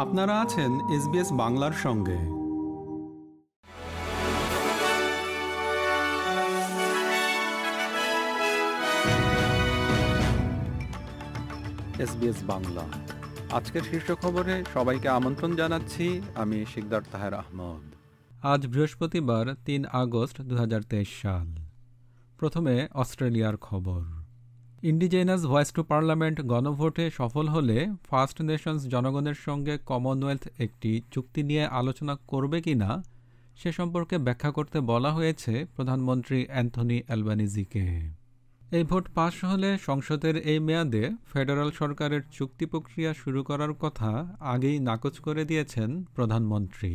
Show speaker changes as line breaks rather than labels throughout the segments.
আপনারা আছেন এসবিএস বাংলার সঙ্গে। এসবিএস বাংলা। আজকের শীর্ষ খবরে সবাইকে আমন্ত্রণ জানাচ্ছি আমি শিকদার তাহের আহমদ। আজ বৃহস্পতিবার তিন আগস্ট দু হাজার তেইশ সাল। প্রথমে অস্ট্রেলিয়ার খবর। ইন্ডিজেনাস ভয়েস টু পার্লামেন্ট গণভোটে সফল হলে ফার্স্ট নেশনস জনগণের সঙ্গে কমনওয়েলথ একটি চুক্তি নিয়ে আলোচনা করবে কি না সে সম্পর্কে ব্যাখ্যা করতে বলা হয়েছে প্রধানমন্ত্রী অ্যান্থনি অ্যালবানিজিকে। এই ভোট পাশ হলে সংসদের এই মেয়াদে ফেডারাল সরকারের চুক্তি প্রক্রিয়া শুরু করার কথা আগেই নাকচ করে দিয়েছেন প্রধানমন্ত্রী।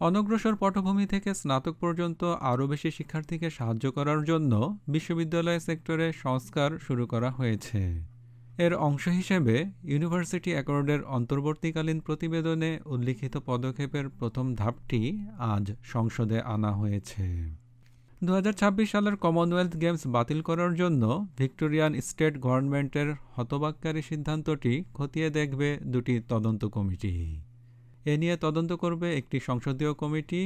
অনগ্রসর পটভূমি থেকে স্নাতক পর্যন্ত আরও বেশি শিক্ষার্থীকে সাহায্য করার জন্য বিশ্ববিদ্যালয় সেক্টরে সংস্কার শুরু করা হয়েছে। এর অংশ হিসেবে ইউনিভার্সিটি অ্যাকর্ডের অন্তর্বর্তীকালীন প্রতিবেদনে উল্লিখিত পদক্ষেপের প্রথম ধাপটি আজ সংসদে আনা হয়েছে। দু হাজার ছাব্বিশ সালের কমনওয়েলথ গেমস বাতিল করার জন্য ভিক্টোরিয়ান স্টেট গভর্নমেন্টের হতবাক্কারী সিদ্ধান্তটি খতিয়ে দেখবে দুটি তদন্ত কমিটি। এ নিয়ে তদন্ত করবে একটি সংসদীয় কমিটি।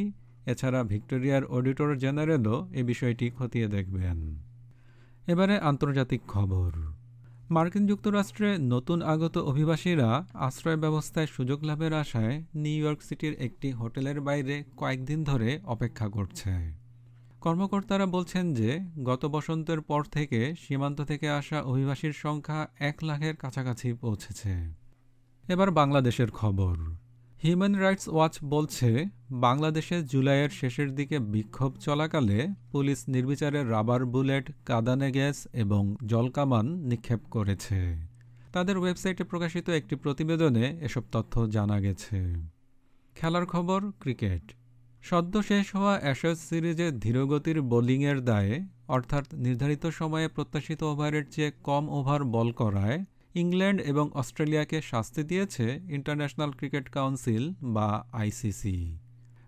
এছাড়া ভিক্টোরিয়ার অডিটর জেনারেলও এ বিষয়টি খতিয়ে দেখবেন। এবারে আন্তর্জাতিক খবর। মার্কিন যুক্তরাষ্ট্রে নতুন আগত অভিবাসীরা আশ্রয় ব্যবস্থায় সুযোগ লাভের আশায় নিউ ইয়র্ক সিটির একটি হোটেলের বাইরে কয়েকদিন ধরে অপেক্ষা করছে। কর্মকর্তারা বলছেন যে, গত বসন্তের পর থেকে সীমান্ত থেকে আসা অভিবাসীর সংখ্যা এক লাখের কাছাকাছি পৌঁছেছে। এবার বাংলাদেশের খবর। হিউম্যান রাইটস ওয়াচ বলছে, বাংলাদেশে জুলাইয়ের শেষের দিকে বিক্ষোভ চলাকালে পুলিশ নির্বিচারে রাবার বুলেট, কাদানে গ্যাস এবং জলকামান নিক্ষেপ করেছে। তাদের ওয়েবসাইটে প্রকাশিত একটি প্রতিবেদনে এসব তথ্য জানা গেছে। খেলার খবর, ক্রিকেট। সদ্য শেষ হওয়া অ্যাশেজ সিরিজে ধীরগতির বোলিংয়ের দায়ে, অর্থাৎ নির্ধারিত সময়ে প্রত্যাশিত ওভারের চেয়ে কম ওভার বল করায় ইংল্যান্ড এবং অস্ট্রেলিয়াকে শাস্তি দিয়েছে ইন্টারন্যাশনাল ক্রিকেট কাউন্সিল বা আইসিসি।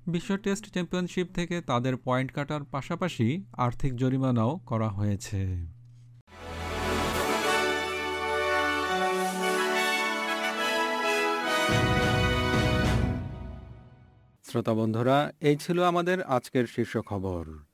বিশ্ব টেস্ট চ্যাম্পিয়নশিপ থেকে তাদের পয়েন্ট কাটার পাশাপাশি আর্থিক জরিমানাও করা হয়েছে। শ্রোতা বন্ধুরা, এই ছিল আমাদের আজকের শীর্ষ খবর।